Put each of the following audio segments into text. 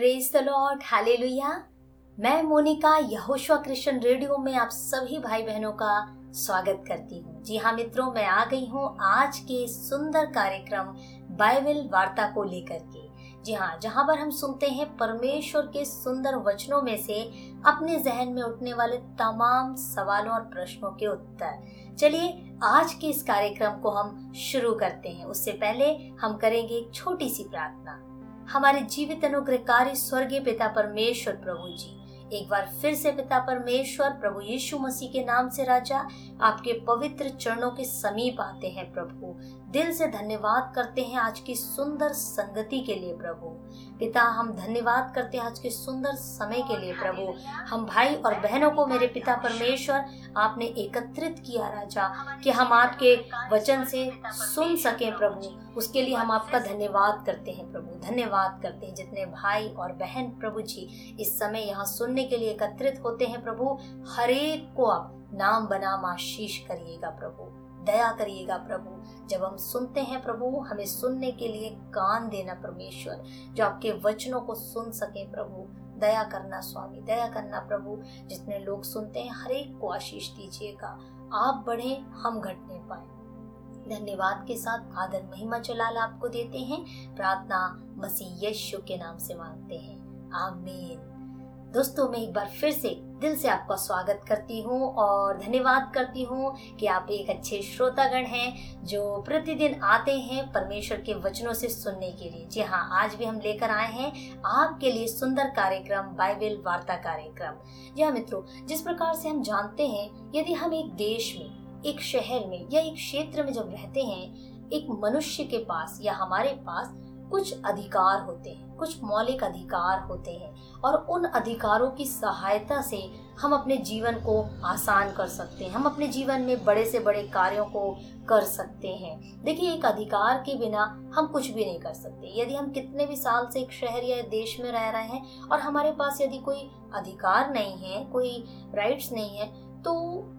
Praise the Lord hallelujah मैं Monika, Yehoshua Christian radio में आप सभी भाई बहनों का स्वागत करती हूँ। जी हाँ मित्रों, मैं आ गई हूँ आज के सुंदर कार्यक्रम बाइबल वार्ता को लेकर के। जी हाँ जहाँ पर हम सुनते हैं, परमेश्वर के सुंदर वचनों में से अपने जहन में उठने वाले तमाम सवालों और प्रश्नों के उत्तर। चलिए, आज के इस कार्यक्रम को हम शुरू करते हैं। उससे पहले हम करेंगे एक छोटी सी प्रार्थना। हमारे जीवित अनुग्रहकारी स्वर्गीय पिता परमेश्वर प्रभु जी। एक बार फिर से पिता परमेश्वर, प्रभु यीशु मसीह के नाम से राजा, आपके पवित्र चरणों के समीप आते हैं प्रभु। दिल से धन्यवाद करते हैं आज की सुंदर संगति के लिए प्रभु। पिता, हम धन्यवाद करते हैं आज के सुंदर समय के लिए प्रभु। हम भाई और बहनों को मेरे पिता परमेश्वर, आपने एकत्रित किया राजा, कि हम आपके वचन से सुन सकें प्रभु। उसके लिए हम आपका धन्यवाद करते हैं प्रभु, धन्यवाद करते हैं। जितने भाई और बहन प्रभु जी, इस समय यहाँ सुनने के लिए एकत्रित होते हैं प्रभु। हरेक को आप नाम बनाम आशीष करिएगा प्रभु। दया करिएगा प्रभु। जब हम सुनते हैं प्रभु, हमें सुनने के लिए कान देना परमेश्वर, जो आपके वचनों को सुन सके प्रभु। दया करना स्वामी, दया करना प्रभु। जितने लोग सुनते हैं, हर एक को आशीष दीजिएगा। आप बढ़े, हम घटने पाए। धन्यवाद के साथ आदर महिमा चलाल आपको देते हैं। प्रार्थना मसीह यशु के नाम से मांगते हैं। आमीन। दोस्तों, मैं एक बार फिर से दिल से आपका स्वागत करती हूँ और धन्यवाद करती हूँ कि आप एक अच्छे श्रोतागण हैं जो प्रतिदिन आते हैं परमेश्वर के वचनों से सुनने के लिए। जी हाँ आज भी हम लेकर आए हैं आपके लिए सुंदर कार्यक्रम, बाइबल वार्ता कार्यक्रम। जी हाँ मित्रों, जिस प्रकार से हम जानते हैं, यदि हम एक देश में, एक शहर में या एक क्षेत्र में जब रहते हैं, एक मनुष्य के पास या हमारे पास कुछ अधिकार होते हैं कुछ मौलिक अधिकार होते हैं और उन अधिकारों की सहायता से हम अपने जीवन को आसान कर सकते हैं। हम अपने जीवन में बड़े से बड़े कार्यों को कर सकते हैं। देखिए, एक अधिकार के बिना हम कुछ भी नहीं कर सकते। यदि हम कितने भी साल से एक शहर या देश में रह रहे हैं और हमारे पास यदि कोई अधिकार नहीं है, कोई राइट्स नहीं है तो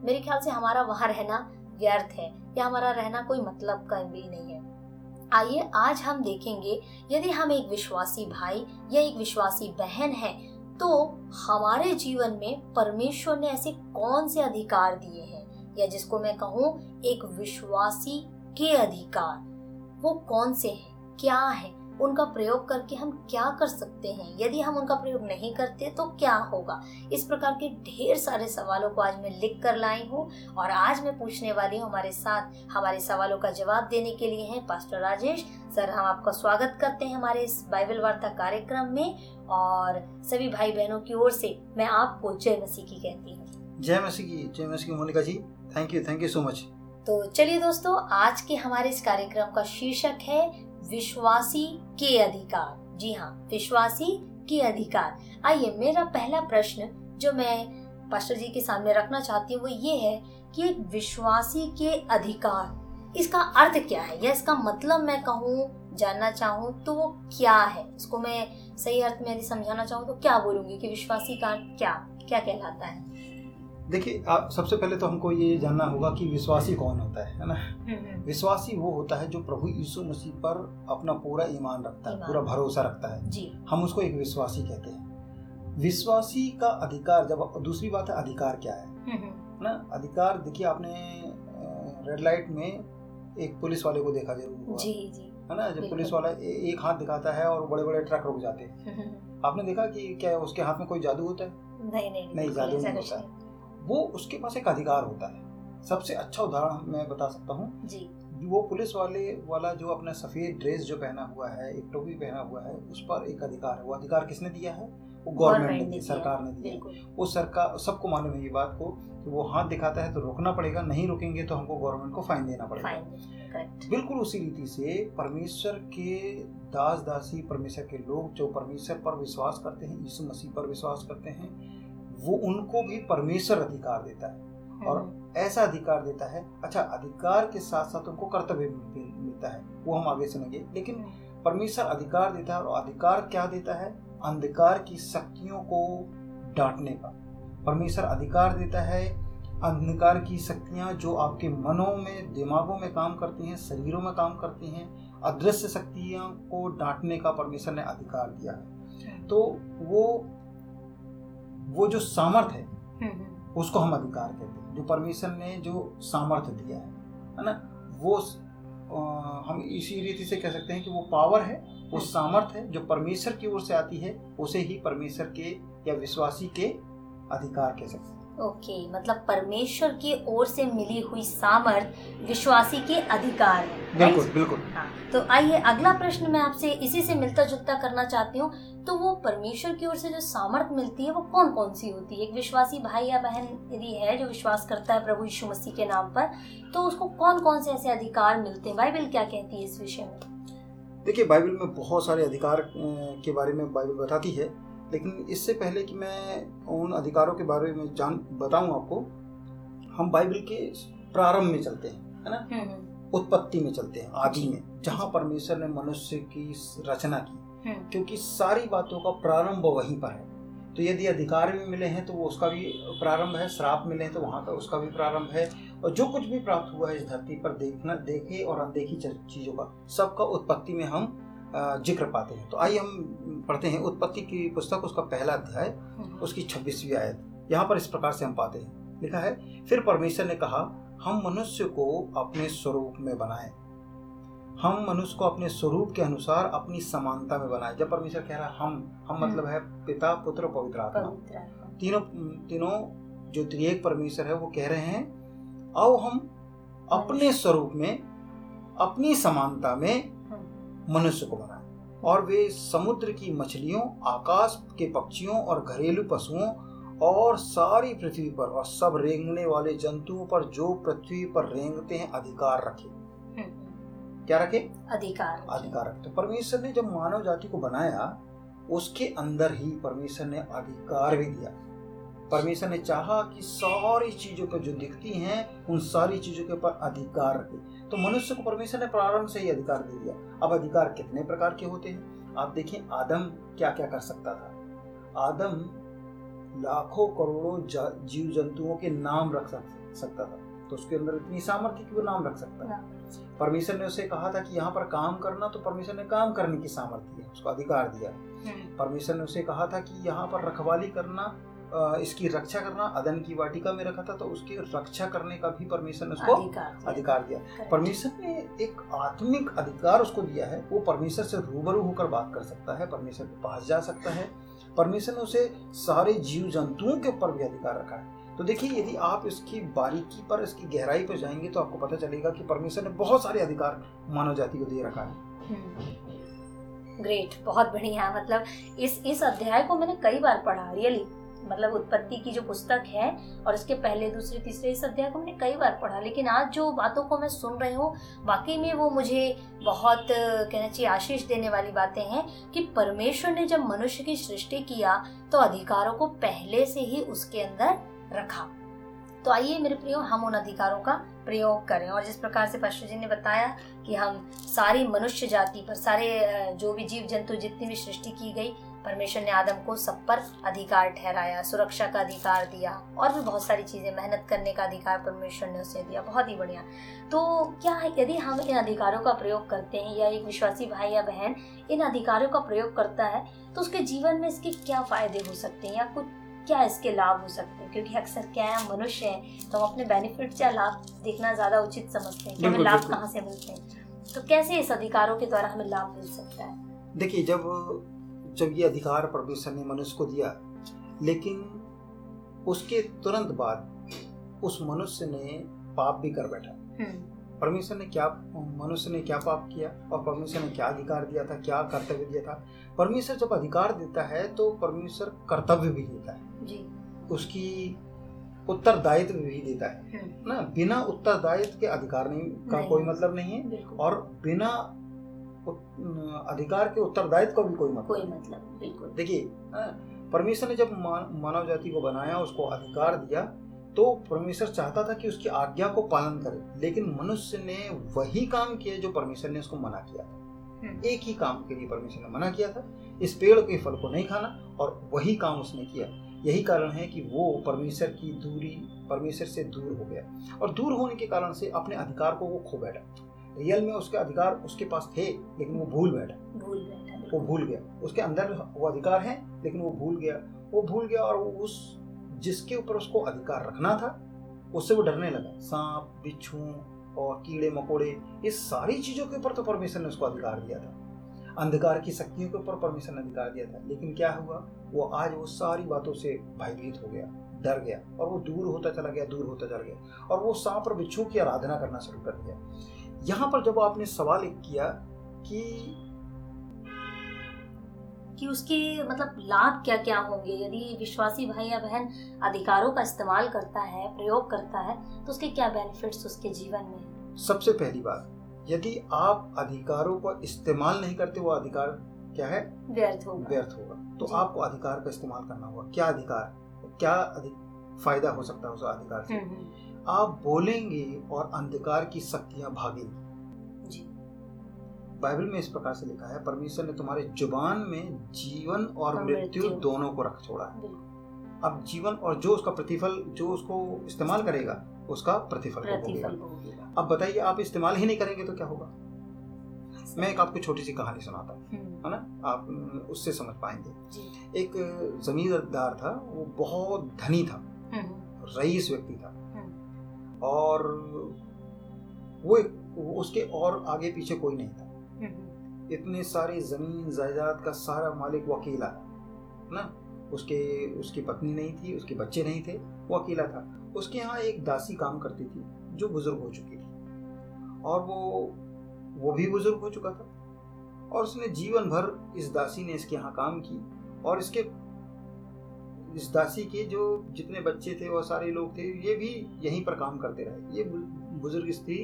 मेरे ख्याल से हमारा वहाँ रहना व्यर्थ है या हमारा रहना कोई मतलब का भी नहीं है। आइए, आज हम देखेंगे, यदि हम एक विश्वासी भाई या एक विश्वासी बहन है तो हमारे जीवन में परमेश्वर ने ऐसे कौन से अधिकार दिए हैं? या जिसको मैं कहूँ, एक विश्वासी के अधिकार। वो कौन से हैं? क्या है? उनका प्रयोग करके हम क्या कर सकते हैं? यदि हम उनका प्रयोग नहीं करते तो क्या होगा? इस प्रकार के ढेर सारे सवालों को आज मैं लिख कर लाई हूँ और आज मैं पूछने वाली हूँ हमारे साथ हमारे सवालों का जवाब देने के लिए हैं पास्टर राजेश। सर हम आपका स्वागत करते हैं हमारे इस बाइबल वार्ता कार्यक्रम में और सभी भाई बहनों की ओर से मैं आपको जय मसीह की कहती हूँ। जय मसीह की जय मसीह की Monika ji. Thank you thank you so much तो चलिए दोस्तों आज के हमारे इस कार्यक्रम का शीर्षक है विश्वासी के अधिकार। जी हाँ विश्वासी के अधिकार। आइए, मेरा पहला प्रश्न जो मैं पास्टर जी के सामने रखना चाहती हूँ, वो ये है कि एक विश्वासी के अधिकार, इसका अर्थ क्या है? या इसका मतलब मैं कहूँ, जानना चाहूँ तो वो क्या है? इसको मैं सही अर्थ में यदि समझाना चाहूँ तो क्या बोलूँगी कि विश्वासी का क्या क्या कहलाता है? देखिए आप सबसे पहले तो हमको ये जानना होगा कि विश्वासी कौन होता है है ना? हम्म, हम्म, विश्वासी वो होता है जो प्रभु यीशु मसीह पर अपना पूरा ईमान रखता है पूरा भरोसा रखता है। जी। हम उसको एक विश्वासी कहते हैं। विश्वासी का अधिकार जब दूसरी बात है अधिकार क्या है? हम्म, है ना? अधिकार देखिए आपने रेड लाइट में एक पुलिस वाले को देखा ज़रूर जी जी। है ना? जब पुलिस वाला एक हाथ दिखाता है और बड़े बड़े ट्रक रुक जाते हैं। आपने देखा कि क्या उसके हाथ में कोई जादू होता है? नहीं नहीं नहीं, जादू नहीं होता। वो उसके पास एक अधिकार होता है। सबसे अच्छा उदाहरण मैं बता सकता हूँ। जी। वो पुलिस वाले वाला जो अपना सफ़ेद ड्रेस जो पहना हुआ है एक टोपी पहना हुआ है उस पर एक अधिकार है। वो अधिकार किसने दिया है? वो गवर्नमेंट ने दिया। सरकार ने दिया। वो सरकार सबको मालूम है ये बात को कि वो हाथ दिखाता है तो रोकना पड़ेगा नहीं रुकेंगे तो हमको गवर्नमेंट को फाइन देना पड़ेगा। बिल्कुल उसी रीति से परमेश्वर के दास दासी परमेश्वर के लोग जो परमेश्वर पर विश्वास करते हैं यीशु मसीह पर विश्वास करते हैं वो उनको भी परमेश्वर अधिकार देता है और ऐसा अधिकार देता है अच्छा अधिकार के साथ साथ उनको कर्तव्य भी मिलता है वो हम आगे सुनेंगे। लेकिन परमेश्वर अधिकार देता है और अधिकार क्या देता है? अंधकार की शक्तियों को डांटने का। परमेश्वर अधिकार देता है अंधकार की शक्तियाँ जो आपके मनों में दिमागों में काम करती हैं शरीरों में काम करती हैं अदृश्य शक्तियों को डांटने का परमेश्वर ने अधिकार दिया है। तो वो वो जो सामर्थ है हम्म, हम्म, उसको हम अधिकार कहते हैं। जो परमेश्वर ने जो सामर्थ्य दिया है है ना? वो आ, हम इसी रीति से कह सकते हैं कि वो पावर है वो सामर्थ है। जो परमेश्वर की ओर से आती है उसे ही परमेश्वर के या विश्वासी के अधिकार कह सकते हैं। ओके okay, मतलब परमेश्वर की ओर से मिली हुई सामर्थ विश्वासी के अधिकार है बिल्कुल बिल्कुल। हाँ तो आइए अगला प्रश्न मैं आपसे इसी से मिलता जुलता करना चाहती हूँ। तो वो परमेश्वर की ओर से जो सामर्थ मिलती है वो कौन कौन सी होती है? एक विश्वासी भाई या बहन यदि है जो विश्वास करता है प्रभु यीशु मसीह के नाम पर तो उसको कौन कौन से ऐसे अधिकार मिलते हैं? बाइबल क्या कहती है इस विषय में? देखिए बाइबल में बहुत सारे अधिकार के बारे में बाइबल बताती है। लेकिन इससे पहले कि मैं उन अधिकारों के बारे में जान बताऊँ आपको हम बाइबल के प्रारंभ में चलते हैं है ना? हम्म, हम्म, उत्पत्ति में चलते हैं आदि में जहाँ परमेश्वर ने मनुष्य की रचना की। हम्म, क्योंकि सारी बातों का प्रारंभ वहीं पर है। तो यदि अधिकार भी मिले हैं तो वो उसका भी प्रारंभ है श्राप मिले हैं तो वहाँ का उसका भी प्रारंभ है। और जो कुछ भी प्राप्त हुआ है इस धरती पर देखना देखे और अनदेखी चीज़ों का सबका उत्पत्ति में हम ज़िक्र पाते हैं। तो आइए हम पढ़ते हैं उत्पत्ति की पुस्तक उसका पहला अध्याय हम्म, उसकी छब्बीसवीं आयत। यहाँ पर इस प्रकार से हम पाते हैं। लिखा है फिर परमेश्वर ने कहा हम मनुष्य को अपने स्वरूप में बनाए। हम मनुष्य को अपने स्वरूप के अनुसार अपनी समानता में बनाए। जब परमेश्वर कह रहा है हम हम मतलब है पिता पुत्र पवित्र आत्मा। तीनों तीनों जो त्रिएक परमेश्वर है वो कह रहे हैं आओ हम अपने स्वरूप में अपनी समानता में हम्म, मनुष्य को बनाए। और वे समुद्र की मछलियों आकाश के पक्षियों और घरेलू पशुओं और सारी पृथ्वी पर और सब रेंगने वाले जंतुओं पर जो पृथ्वी पर रेंगते हैं अधिकार रखे। हम्म, क्या रखे? अधिकार अधिकार रखते परमेश्वर ने जब मानव जाति को बनाया उसके अंदर ही परमेश्वर ने अधिकार भी दिया। परमेश्वर ने चाहा कि सारी चीज़ों पर जो दिखती हैं उन सारी चीज़ों के ऊपर अधिकार रखे। तो मनुष्य को परमेश्वर ने प्रारंभ से ही अधिकार दे दिया। अब अधिकार कितने प्रकार के होते हैं? आप देखिए आदम क्या क्या कर सकता था? आदम लाखों करोड़ों जीव जंतुओं के नाम रख सक- सकता था। तो उसके अंदर इतनी सामर्थ्य कि वो नाम रख सकता है। परमेश्वर ने उसे कहा था कि यहाँ पर काम करना तो परमेश्वर ने काम करने की सामर्थ्य है उसको अधिकार दिया हम्म, परमेश्वर ने उसे कहा था कि यहाँ पर रखवाली करना इसकी रक्षा करना अदन की वाटिका में रखा था तो उसकी रक्षा करने का भी परमेश्वर ने उसको अधिकार दिया। अधिकार दिया। परमेश्वर ने एक आत्मिक अधिकार उसको दिया है वो परमेश्वर से रूबरू होकर बात कर सकता है परमेश्वर के पास जा सकता है। परमेश्वर ने उसे सारे जीव जंतुओं के ऊपर भी अधिकार रखा है। तो देखिए यदि आप इसकी बारीकी पर इसकी गहराई पर जाएँगे तो आपको पता चलेगा कि परमेश्वर ने बहुत सारे अधिकार मानव जाति को दे रखा है। ग्रेट बहुत बढ़िया। मतलब इस इस अध्याय को मैंने कई बार पढ़ा रियली मतलब उत्पत्ति की जो पुस्तक है और इसके पहले, दूसरे, तीसरे इस अध्याय को मैंने कई बार पढ़ा, लेकिन आज जो बातों को मैं सुन रही हूँ, वाकई में वो मुझे बहुत, कहना चाहिए, आशीष देने वाली बातें हैं कि परमेश्वर ने जब मनुष्य की सृष्टि किया तो अधिकारों को पहले से ही उसके अंदर रखा। तो आइए मेरे प्रियो, हम उन अधिकारों का प्रयोग करें और जिस प्रकार से पास्टर जी ने बताया कि हम सारी मनुष्य जाति पर, सारे जो भी जीव जंतु जितनी भी सृष्टि की गई परमेश्वर ने आदम को सब पर अधिकार ठहराया सुरक्षा का अधिकार दिया और भी बहुत सारी चीज़ें मेहनत करने का अधिकार परमेश्वर ने उसे दिया। बहुत ही बढ़िया। तो क्या है यदि हम इन अधिकारों का प्रयोग करते हैं या एक विश्वासी भाई या बहन इन अधिकारों का प्रयोग करता है तो उसके जीवन में इसके क्या फ़ायदे हो सकते हैं या कुछ क्या इसके लाभ हो सकते हैं? क्योंकि अक्सर क्या है हम मनुष्य हैं तो हम अपने बेनिफिट या लाभ देखना ज़्यादा उचित समझते हैं कि हमें लाभ कहाँ से मिलते हैं? तो कैसे इस अधिकारों के द्वारा हमें लाभ मिल सकता है? देखिए जब जब ये अधिकार परमेश्वर ने मनुष्य को दिया लेकिन उसके तुरंत बाद उस मनुष्य ने पाप भी कर बैठा। हम्म, परमेश्वर ने क्या मनुष्य ने क्या पाप किया और परमेश्वर ने क्या अधिकार दिया था क्या कर्तव्य दिया था? परमेश्वर जब अधिकार देता है तो परमेश्वर कर्तव्य भी देता है। जी। उसकी उत्तरदायित्व भी देता है। हम्म, ना बिना उत्तरदायित्व के अधिकार नहीं का नहीं। कोई मतलब नहीं है। और बिना अधिकार के उत्तरदायित्व का भी कोई मतलब कोई मतलब बिल्कुल। देखिए हाँ, परमेश्वर ने जब मानव जाति को बनाया उसको अधिकार दिया तो परमेश्वर चाहता था कि उसकी आज्ञा को पालन करे लेकिन मनुष्य ने वही काम किया जो परमेश्वर ने उसको मना किया था। हम्म, एक ही काम के लिए परमेश्वर ने मना किया था इस पेड़ के फल को नहीं खाना और वही काम उसने किया। यही कारण है कि वो परमेश्वर की दूरी परमेश्वर से दूर हो गया और दूर होने के कारण से अपने अधिकार को वो खो बैठा। रियल में उसके अधिकार उसके पास थे लेकिन वो भूल बैठा। भूल बैठा वो भूल गया। उसके अंदर वो अधिकार है लेकिन वो भूल गया। वो भूल गया और उस जिसके ऊपर उसको अधिकार रखना था उससे वो डरने लगा। सांप बिच्छू और कीड़े मकोड़े ये सारी चीज़ों के ऊपर तो परमेश्वर ने उसको अधिकार दिया था। अंधकार की शक्तियों के ऊपर परमेश्वर ने अधिकार दिया था। लेकिन क्या हुआ? वो आज वो सारी बातों से भयभीत हो गया डर गया और वो दूर होता चला गया दूर होता चला गया। और वो सांप और बिच्छू की आराधना करना शुरू कर दिया। यहाँ पर जब आपने सवाल एक किया कि कि उसके मतलब लाभ क्या क्या होंगे? यदि विश्वासी भाई या बहन अधिकारों का इस्तेमाल करता है प्रयोग करता है तो उसके क्या बेनिफिट्स उसके जीवन में? सबसे पहली बात यदि आप अधिकारों का इस्तेमाल नहीं करते वो अधिकार क्या है? व्यर्थ होगा। व्यर्थ होगा। तो आपको अधिकार का इस्तेमाल करना होगा। क्या अधिकार क्या अधिक फ़ायदा हो सकता है उस अधिकार से? हम्म, हम्म, आप बोलेंगे और अंधकार की शक्तियाँ भागेंगी। जी। बाइबल में इस प्रकार से लिखा है परमेश्वर ने तुम्हारे ज़ुबान में जीवन और मृत्यु। दोनों को रख छोड़ा है। अब जीवन और जो उसका प्रतिफल जो उसको इस्तेमाल करेगा उसका प्रतिफल प्रतिफल होगा अब बताइए आप इस्तेमाल ही नहीं करेंगे तो क्या होगा? मैं एक आपको छोटी सी कहानी सुनाता हूँ हम्म, है ना? आप उससे समझ पाएँगे। एक जमींदार था वो बहुत धनी था हम्म, रईस व्यक्ति था। और वो एक उसके और आगे पीछे कोई नहीं था। हम्म, इतने सारे ज़मीन जायदाद का सारा मालिक वो अकेला था ना? उसके उसकी पत्नी नहीं थी उसके बच्चे नहीं थे वो अकेला था। उसके यहाँ एक दासी काम करती थी जो बुज़ुर्ग हो चुकी थी। और वो वो भी बुज़ुर्ग हो चुका था। और उसने जीवन भर इस दासी ने इसके यहाँ काम की और इसके इस दासी के जो जितने बच्चे थे वो सारे लोग थे ये भी यहीं पर काम करते रहे। ये बुज़ुर्ग स्त्री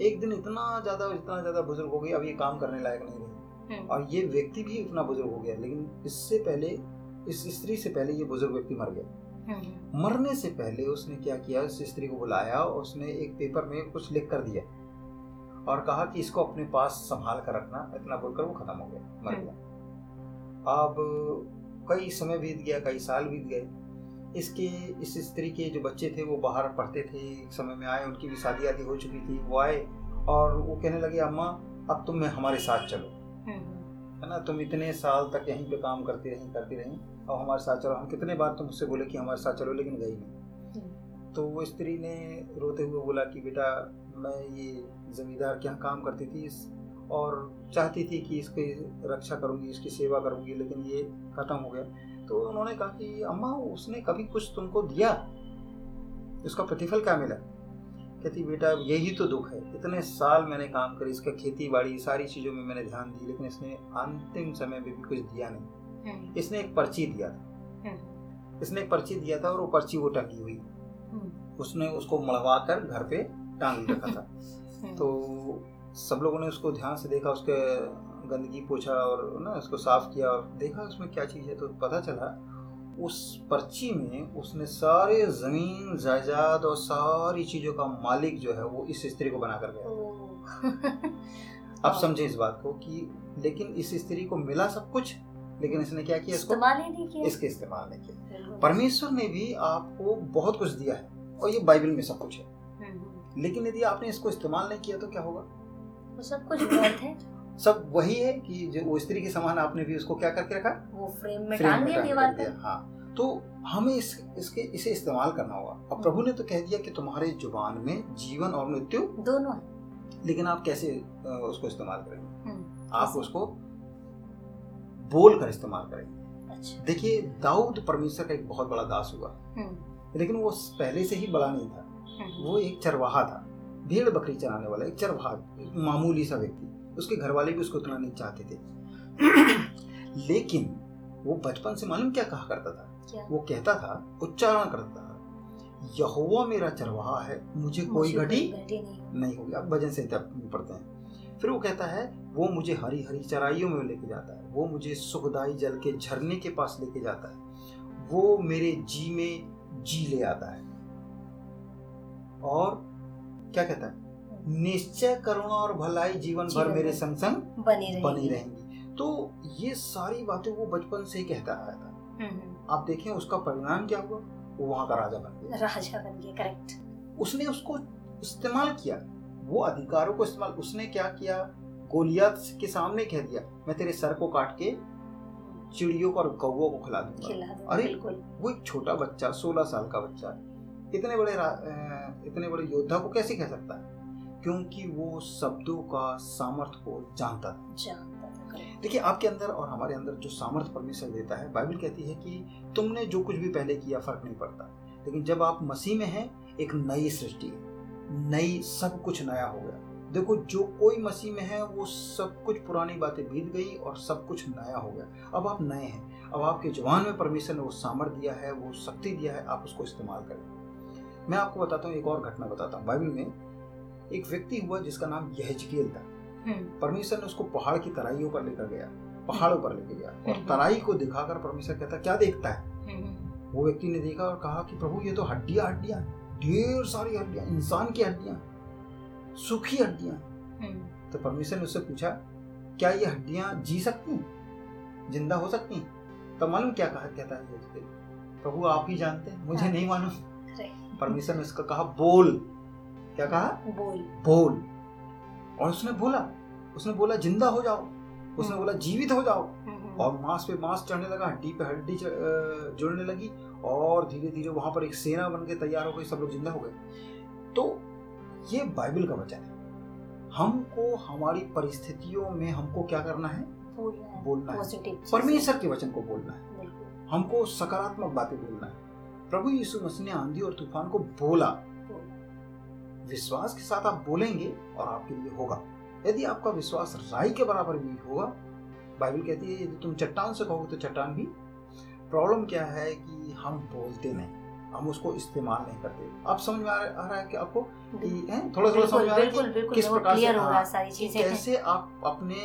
एक दिन इतना ज़्यादा इतना ज़्यादा बुज़ुर्ग हो गई अब ये काम करने लायक नहीं रही। हम्म, और ये व्यक्ति भी इतना बुज़ुर्ग हो गया लेकिन इससे पहले इस स्त्री से पहले ये बुज़ुर्ग व्यक्ति मर गया। हम्म, मरने से पहले उसने क्या किया उस स्त्री को बुलाया और उसने एक पेपर में कुछ लिख कर दिया और कहा कि इसको अपने पास संभाल कर रखना इतना बोलकर वो खत्म हो गया मर हम्म। गया। अब कई समय बीत गया कई साल बीत गए। इसके इस स्त्री के जो बच्चे थे वो बाहर पढ़ते थे एक समय में आए उनकी भी शादी आदि हो चुकी थी वो आए और वो कहने लगे अम्मा अब तुम हमारे साथ चलो। हम्म, है ना? तुम इतने साल तक यहीं पे काम करती रही करती रही और हमारे साथ चलो। हम कितने बार तुम मुझसे बोले कि हमारे साथ चलो लेकिन गई नहीं। हम्म, तो वो स्त्री ने रोते हुए बोला कि बेटा मैं ये जमींदार के यहाँ काम करती थी इस और चाहती थी कि इसकी रक्षा करूँगी इसकी सेवा करूँगी लेकिन ये खत्म हो गया। तो उन्होंने कहा कि अम्मा उसने कभी कुछ तुमको दिया? उसका प्रतिफल क्या मिला? कहती बेटा यही तो दुख है। इतने साल मैंने काम करी इसका खेती बाड़ी सारी चीज़ों में मैंने ध्यान दी लेकिन इसने अंतिम समय में भी कुछ दिया नहीं। हम्म, इसने एक पर्ची दिया था। हम्म, इसने एक पर्ची दिया था और वो पर्ची वो टंगी हुई। हम्म, उसने उसको मड़वा कर घर पे टांग रखा था। तो सब लोगों ने उसको ध्यान से देखा उसके गंदगी पोछा और ना उसको साफ़ किया और देखा उसमें क्या चीज़ है तो पता चला उस पर्ची में उसने सारे ज़मीन जायदाद और सारी चीज़ों का मालिक जो है वो इस स्त्री को बना कर गया अब समझे इस बात को कि लेकिन इस स्त्री को मिला सब कुछ लेकिन इसने क्या किया इसको? इस्तेमाल नहीं किया। इसके इस्तेमाल नहीं किया। परमेश्वर ने भी आपको बहुत कुछ दिया है और ये बाइबल में सब कुछ है। हम्म, लेकिन यदि आपने इसको इस्तेमाल नहीं किया तो क्या होगा? तो सब कुछ व्यर्थ है। सब वही है कि जो वो स्त्री के समान आपने भी उसको क्या करके रखा? वो फ्रेम में टांग दिया दीवार दिया हाँ। तो हमें इस इसके इसे इस्तेमाल करना होगा। अब प्रभु ने तो कह दिया कि तुम्हारे ज़ुबान में जीवन और मृत्यु दोनों है। लेकिन आप कैसे उसको इस्तेमाल करेंगे? हम्म, आप उसको बोल कर इस्तेमाल करेंगे। अच्छा। देखिए दाऊद परमेश्वर का एक बहुत बड़ा दास हुआ। हम्म, लेकिन वो पहले से ही बड़ा नहीं था। हम्म, वो एक चरवाहा था। भेड़ बकरी चराने वाला एक चरवाहा एक मामूली सा व्यक्ति। उसके घर वाले भी उसको उतना नहीं चाहते थे। लेकिन वो बचपन से मालूम क्या कहा करता था? क्या? वो कहता था उच्चारण करता था यहोवा मेरा चरवाहा है मुझे कोई घटी नहीं। नहीं होगी। अब भजन से पढ़ते हैं। फिर वो कहता है वो मुझे हरी हरी चराइयों में लेके जाता है। वो मुझे सुखदाई जल के झरने के पास लेके जाता है। वो मेरे जी में जी ले आता है। और क्या कहता है? निश्चय करुणा और भलाई जीवन भर मेरे संग संग बनी रहेगी। बनी रहेंगी। तो ये सारी बातें वो बचपन से ही कहता आया था। हम्म, हम्म, आप देखें उसका परिणाम क्या हुआ? वो वहाँ का राजा बन गया। राजा बन गया करेक्ट उसने उसको इस्तेमाल किया। वो अधिकारों को इस्तेमाल उसने क्या किया? गोलियत के सामने कह दिया मैं तेरे सर को काट के चिड़ियों को और कौओं को खिला दूँगा। अरे वो एक छोटा बच्चा सोलह साल का बच्चा इतने बड़े इतने बड़े योद्धा को कैसे कह सकता है? क्योंकि वो शब्दों का सामर्थ्य को जानता था। जानता देखिए आपके अंदर और हमारे अंदर जो सामर्थ्य परमेश्वर देता है बाइबल कहती है कि तुमने जो कुछ भी पहले किया फ़र्क नहीं पड़ता। लेकिन जब आप मसीह में हैं एक नई सृष्टि नई सब कुछ नया हो गया। देखो जो कोई मसीह में है वो सब कुछ पुरानी बातें बीत गई और सब कुछ नया हो गया। अब आप नए हैं। अब आपके जवान में परमेश्वर ने वो सामर्थ्य दिया है वो शक्ति दिया है आप उसको इस्तेमाल करें। मैं आपको बताता हूँ एक और घटना बताता हूँ। बाइबल में एक व्यक्ति हुआ जिसका नाम यहजकेल था। हम्म, परमेश्वर ने उसको पहाड़ की तराइयों पर लेकर गया पहाड़ों पर लेकर गया और हम्म। तराई को दिखाकर परमेश्वर कहता क्या देखता है? हम्म, वो व्यक्ति ने देखा और कहा कि प्रभु ये तो हड्डियाँ हड्डियाँ ढेर सारी हड्डियाँ इंसान की हड्डियाँ सूखी हड्डियाँ। हम्म, तो परमेश्वर ने उससे पूछा क्या ये हड्डियाँ जी सकती हैं? ज़िंदा हो सकती तो मालूम क्या कहा कहता है प्रभु आप ही जानते हैं मुझे हाँ। नहीं मालूम। Correct. परमेश्वर ने उसका कहा बोल। क्या कहा? बोल। बोल। और उसने बोला उसने बोला ज़िंदा हो जाओ। उसने हम्म। बोला जीवित हो जाओ। हम्म, और मांस पे मांस चढ़ने लगा हड्डी पे हड्डी जुड़ने लगी और धीरे धीरे वहाँ पर एक सेना बन के तैयार हो गई सब लोग ज़िंदा हो गए। तो ये बाइबल का वचन है। हमको हमारी परिस्थितियों में हमको क्या करना है? बोलना है। है। परमेश्वर के वचन को बोलना है। हमको सकारात्मक बातें बोलना है। प्रभु यीशु मसीह ने आंधी और तूफ़ान को बोला। विश्वास के साथ आप बोलेंगे और आपके लिए होगा। यदि आपका विश्वास राई के बराबर भी होगा बाइबल कहती है यदि तुम चट्टान से कहोगे तो चट्टान भी। प्रॉब्लम क्या है कि हम बोलते नहीं हम उसको इस्तेमाल नहीं करते। आप समझ में आ रहा है कि आपको कि थोड़ा थोड़ा समझ में आ रहा है कि किस प्रकार से हो रहा सारी चीज़ें। कैसे आप अपने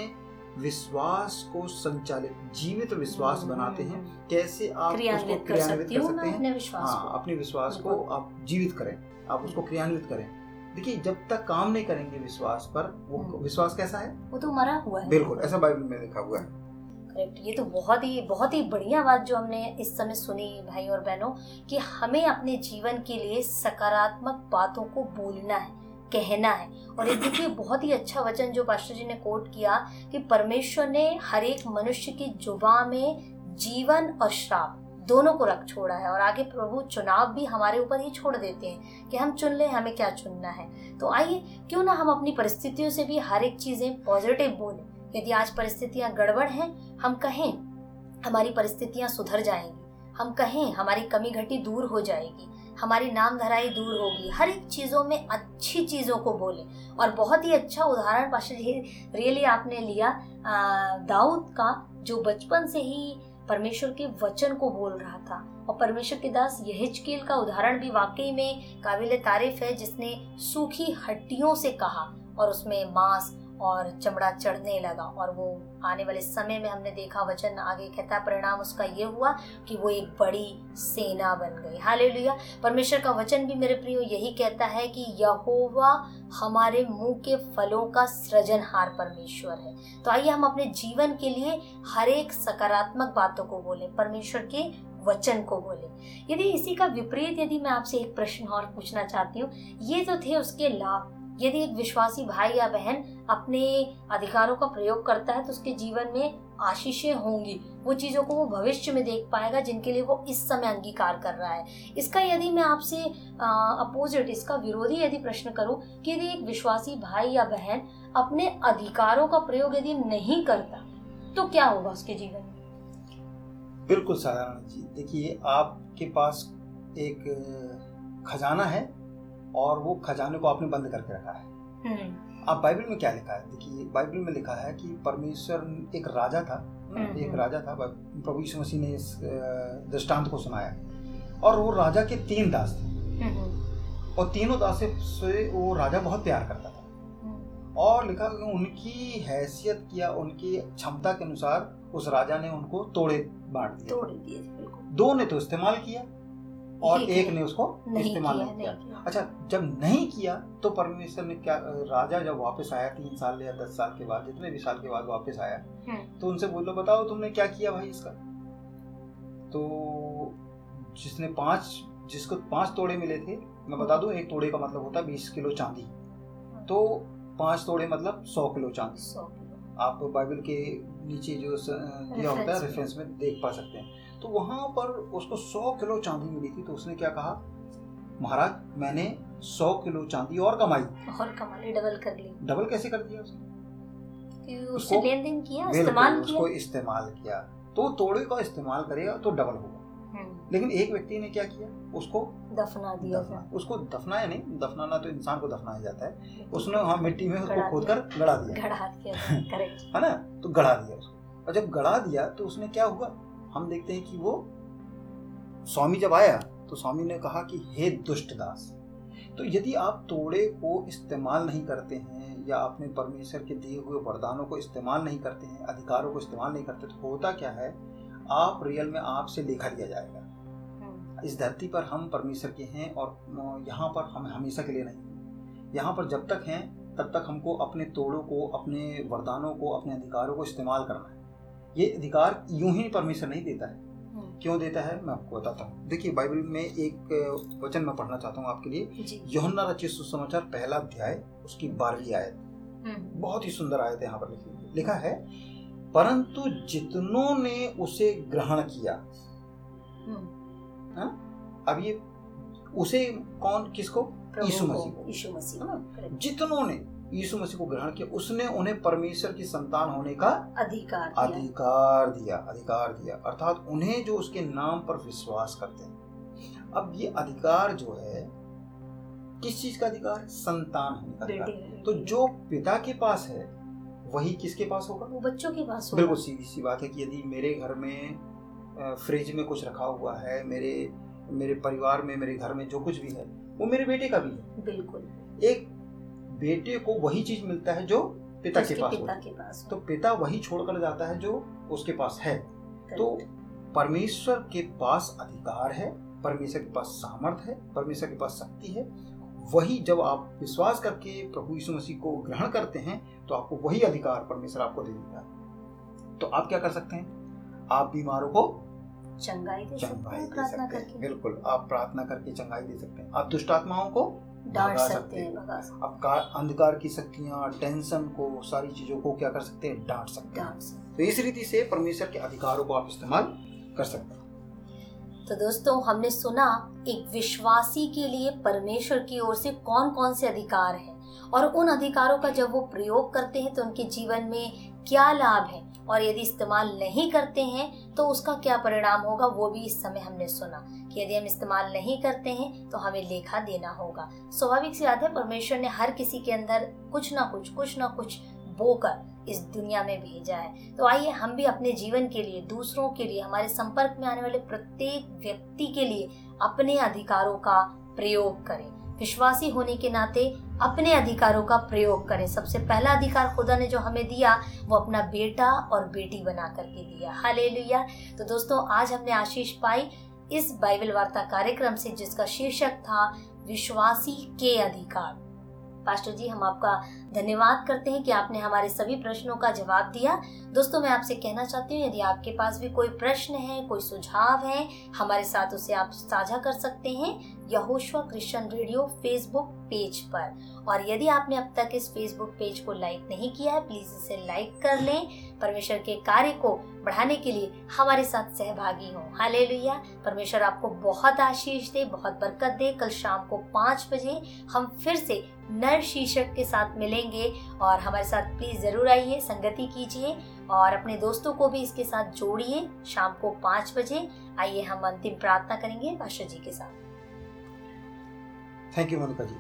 विश्वास को संचालित जीवित तो विश्वास हम्म, बनाते हैं। कैसे आप उसको क्रियान्वित कर सकती हूँ हैं? अपने विश्वास को। अपने विश्वास को आप जीवित करें। आप उसको क्रियान्वित करें। देखिए जब तक काम नहीं करेंगे विश्वास पर वो हम्म। विश्वास कैसा है? वो तो मरा हुआ है। बिल्कुल ऐसा बाइबल में लिखा हुआ है। करेक्ट ये तो बहुत ही बहुत ही बढ़िया बात जो हमने इस समय सुनी भाई और बहनों कि हमें अपने जीवन के लिए सकारात्मक बातों को बोलना है। कहना है। और एक देखिए बहुत ही अच्छा वचन जो पास्टर जी ने कोट किया कि परमेश्वर ने हर एक मनुष्य की जुबा में जीवन और श्राप दोनों को रख छोड़ा है। और आगे प्रभु चुनाव भी हमारे ऊपर ही छोड़ देते हैं कि हम चुन लें, हमें क्या चुनना है। तो आइए, क्यों ना हम अपनी परिस्थितियों से भी हर एक चीज़ें पॉजिटिव बोलें। यदि आज परिस्थितियाँ गड़बड़ हैं, हम कहें, हमारी परिस्थितियाँ सुधर जाएँगी। हम कहें, हमारी कमी घटी दूर हो जाएगी। हमारी नाम धराई दूर होगी। हर एक चीज़ों में अच्छी चीज़ों को बोलें। और बहुत ही अच्छा उदाहरण पाशा जी रियली आपने लिया। दाऊद का, जो बचपन से ही परमेश्वर के वचन को बोल रहा था। और परमेश्वर के दास यहिजकेल का उदाहरण भी वाकई में काबिल तारीफ़ है, जिसने सूखी हड्डियों से कहा और उसमें मांस और चमड़ा चढ़ने लगा और वो आने वाले समय में हमने देखा वचन आगे कहता परिणाम उसका ये हुआ कि वो एक बड़ी सेना बन गई। हालेलुया। परमेश्वर का वचन भी मेरे प्रियो यही कहता है कि यहोवा हमारे मुँह के फलों का सृजनहार परमेश्वर है। तो आइए हम अपने जीवन के लिए हर एक सकारात्मक बातों को बोलें, परमेश्वर के वचन को बोले। यदि इसी का विपरीत यदि मैं आपसे एक प्रश्न और पूछना चाहती हूँ, ये तो थे उसके लाभ यदि एक विश्वासी भाई या बहन अपने अधिकारों का प्रयोग करता है तो उसके जीवन में आशीषें होंगी। वो चीज़ों को वो भविष्य में देख पाएगा, जिनके लिए वो इस समय अंगीकार कर रहा है। इसका यदि मैं आपसे अपोजिट इसका विरोधी यदि प्रश्न करूँ कि यदि एक विश्वासी भाई या बहन अपने अधिकारों का प्रयोग यदि नहीं करता तो क्या होगा उसके जीवन में? बिल्कुल साधारण जी देखिए, आपके पास एक खजाना है और वो खजाने को आपने बंद करके रखा है। अब बाइबल में क्या लिखा है? देखिए बाइबल में लिखा है कि परमेश्वर एक राजा था। एक राजा था प्रभु यीशु मसीह ने इस दृष्टांत को सुनाया। और वो राजा के तीन दास थे। और तीनों दास से वो राजा बहुत प्यार करता था। और लिखा कि उनकी हैसियत या उनकी क्षमता के अनुसार उस राजा ने उनको तोड़े बांट दिए। तोड़ दिए दो ने तो इस्तेमाल किया और एक ने उसको इस्तेमाल नहीं किया। अच्छा जब नहीं किया तो परमेश्वर ने क्या राजा जब वापस आया तीन साल या दस साल के बाद जितने भी साल के बाद वापस आया तो उनसे बोलो बताओ तुमने क्या किया भाई इसका? तो जिसने पाँच जिसको पाँच तोड़े मिले थे मैं बता दूँ एक तोड़े का मतलब होता है बीस किलो चांदी। तो पाँच तोड़े मतलब सौ किलो चांदी। आप बाइबल के नीचे जो दिया होता है रेफरेंस में देख पा सकते हैं। तो वहाँ पर उसको सौ किलो चांदी मिली थी तो उसने क्या कहा? महाराज मैंने सौ किलो चांदी और कमाई। और कमाली डबल कर ली। डबल कैसे कर दिया उसने? उससे उसको- लेन देन किया इस्तेमाल उसको किया। इस्तेमाल किया। तो तोड़े का इस्तेमाल करेगा तो डबल होगा हम्म, लेकिन एक व्यक्ति ने क्या किया? उसको दफना दिया दफना। उसको दफनाया नहीं? दफनाना तो इंसान को दफनाया जाता है। उसने वहाँ मिट्टी में उसको खोद कर गड़ा दिया। गढ़ा दिया है ना? तो गड़ा दिया उसको। और जब गड़ा दिया तो उसने क्या हुआ? हम देखते हैं कि वो स्वामी जब आया तो स्वामी ने कहा कि हे दुष्ट दास तो यदि आप तोड़े को इस्तेमाल नहीं करते हैं या अपने परमेश्वर के दिए हुए वरदानों को इस्तेमाल नहीं करते हैं अधिकारों को इस्तेमाल नहीं करते तो होता क्या है? आप रियल में आपसे लेखा लिया जाएगा। हम्म, इस धरती पर हम परमेश्वर के हैं और यहाँ पर हम हमेशा के लिए नहीं हैं। यहाँ पर जब तक हैं तब तक हमको अपने तोड़ों को अपने वरदानों को अपने अधिकारों को इस्तेमाल करना है। ये अधिकार यूँ ही परमेश्वर नहीं देता है। हम्म, क्यों देता है? मैं आपको बताता हूँ। देखिए बाइबल में एक वचन मैं पढ़ना चाहता हूँ आपके लिए। योहन्ना रचित सुसमाचार पहला अध्याय उसकी बारहवीं आयत। हम्म, बहुत ही सुंदर आयत है यहाँ पर लिखी लिखा है परंतु जितनों ने उसे ग्रहण किया हम्म, अब ये उसे कौन किसको? यीशु मसीह को। यीशु मसीह हाँ। जितनों ने यीशु मसीह को ग्रहण किया उसने उन्हें परमेश्वर की संतान होने का अधिकार दिया। अधिकार दिया अधिकार दिया। अर्थात उन्हें जो उसके नाम पर विश्वास करते हैं। अब ये अधिकार जो है किस चीज़ का अधिकार? संतान होने का अधिकार। तो जो पिता के पास है वही किसके पास होगा? वो बच्चों के पास होगा। बिल्कुल सीधी सी बात है कि यदि मेरे घर में फ्रिज में कुछ रखा हुआ है मेरे मेरे परिवार में मेरे घर में जो कुछ भी है वो मेरे बेटे का भी है। बिल्कुल। एक बेटे को वही चीज़ मिलता है जो पिता के पास पिता के पास तो पिता वही छोड़कर जाता है जो उसके पास है। तो परमेश्वर के पास अधिकार है परमेश्वर के पास सामर्थ है परमेश्वर के पास शक्ति है। वही जब आप विश्वास करके प्रभु यीशु मसीह को ग्रहण करते हैं तो आपको वही अधिकार परमेश्वर आपको दे देता है। तो आप क्या कर सकते हैं? आप बीमारों को चंगाई दे सकते चंगाई दे सकते हैं। बिल्कुल आप प्रार्थना करके चंगाई दे सकते हैं। आप दुष्ट आत्माओं को डांट सकते हैं भगा सकते आप अंधकार की शक्तियाँ टेंशन को सारी चीज़ों को क्या कर सकते हैं? डांट सकते हैं, तो इस रीति से परमेश्वर के अधिकारों को आप इस्तेमाल कर सकते हैं। तो दोस्तों हमने सुना एक विश्वासी के लिए परमेश्वर की ओर से कौन कौन से अधिकार हैं? और उन अधिकारों का जब वो प्रयोग करते हैं तो उनके जीवन में क्या लाभ है? और यदि इस्तेमाल नहीं करते हैं तो उसका क्या परिणाम होगा? वो भी इस समय हमने सुना। यदि हम इस्तेमाल नहीं करते हैं तो हमें लेखा देना होगा। स्वाभाविक सी बात है, परमेश्वर ने हर किसी के अंदर कुछ ना कुछ कुछ ना कुछ बोकर इस दुनिया में भेजा है। तो आइए, हम भी अपने जीवन के लिए, दूसरों के लिए, हमारे संपर्क में आने वाले प्रत्येक व्यक्ति के लिए अपने अधिकारों का प्रयोग करें। विश्वासी होने के नाते अपने अधिकारों का प्रयोग करें। सबसे पहला अधिकार खुदा ने जो हमें दिया, वो अपना बेटा और बेटी बना करके दिया। हालेलुया। तो दोस्तों, आज हमने आशीष पाई इस बाइबल वार्ता कार्यक्रम से, जिसका शीर्षक था विश्वासी के अधिकार। पास्टर जी, हम आपका धन्यवाद करते हैं कि आपने हमारे सभी प्रश्नों का जवाब दिया। दोस्तों, मैं आपसे कहना चाहती हूँ, यदि आपके पास भी कोई प्रश्न है, कोई सुझाव है, हमारे साथ उसे आप साझा कर सकते हैं। Yahoshua Christian radio Facebook page पर। और यदि आपने अब तक इस फेसबुक पेज को लाइक नहीं किया है, प्लीज़ इसे लाइक कर लें। परमेश्वर के कार्य को बढ़ाने के लिए हमारे साथ सहभागी हों। हालेलुया। परमेश्वर आपको बहुत आशीष दे, बहुत बरकत दे। कल शाम को पाँच बजे हम फिर से नर शीर्षक के साथ मिलेंगे। और हमारे साथ प्लीज़ ज़रूर आइए, संगति कीजिए और अपने दोस्तों को भी इसके साथ जोड़िए। शाम को पाँच बजे आइए हम अंतिम प्रार्थना करेंगे। पास्टर जी के साथ। Thank you Monika ji.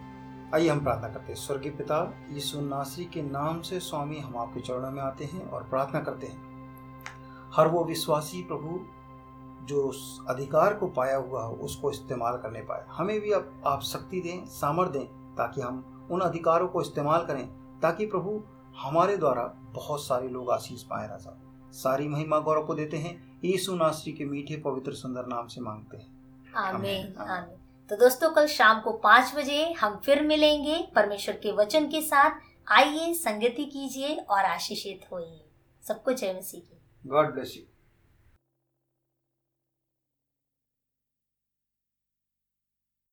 आइए हम प्रार्थना करते हैं। स्वर्गीय पिता यीशु नासरी के नाम से स्वामी हम आपके चरणों में आते हैं और प्रार्थना करते हैं। हर वो विश्वासी प्रभु जो उस अधिकार को पाया हुआ हो उसको इस्तेमाल करने पाए। हमें भी अब आप शक्ति दें सामर्थ दें ताकि हम उन अधिकारों को इस्तेमाल करें ताकि प्रभु हमारे द्वारा बहुत सारे लोग आशीष पाए राजा। सारी महिमा गौरव को देते हैं। यीशु नासरी के मीठे पवित्र सुंदर नाम से मांगते हैं। आमीन आमीन। आमीन। तो दोस्तों, कल शाम को पाँच बजे हम फिर मिलेंगे। परमेश्वर के वचन के साथ आइए, संगति कीजिए और आशीषित होइए। सबको जय मसीह की। God bless you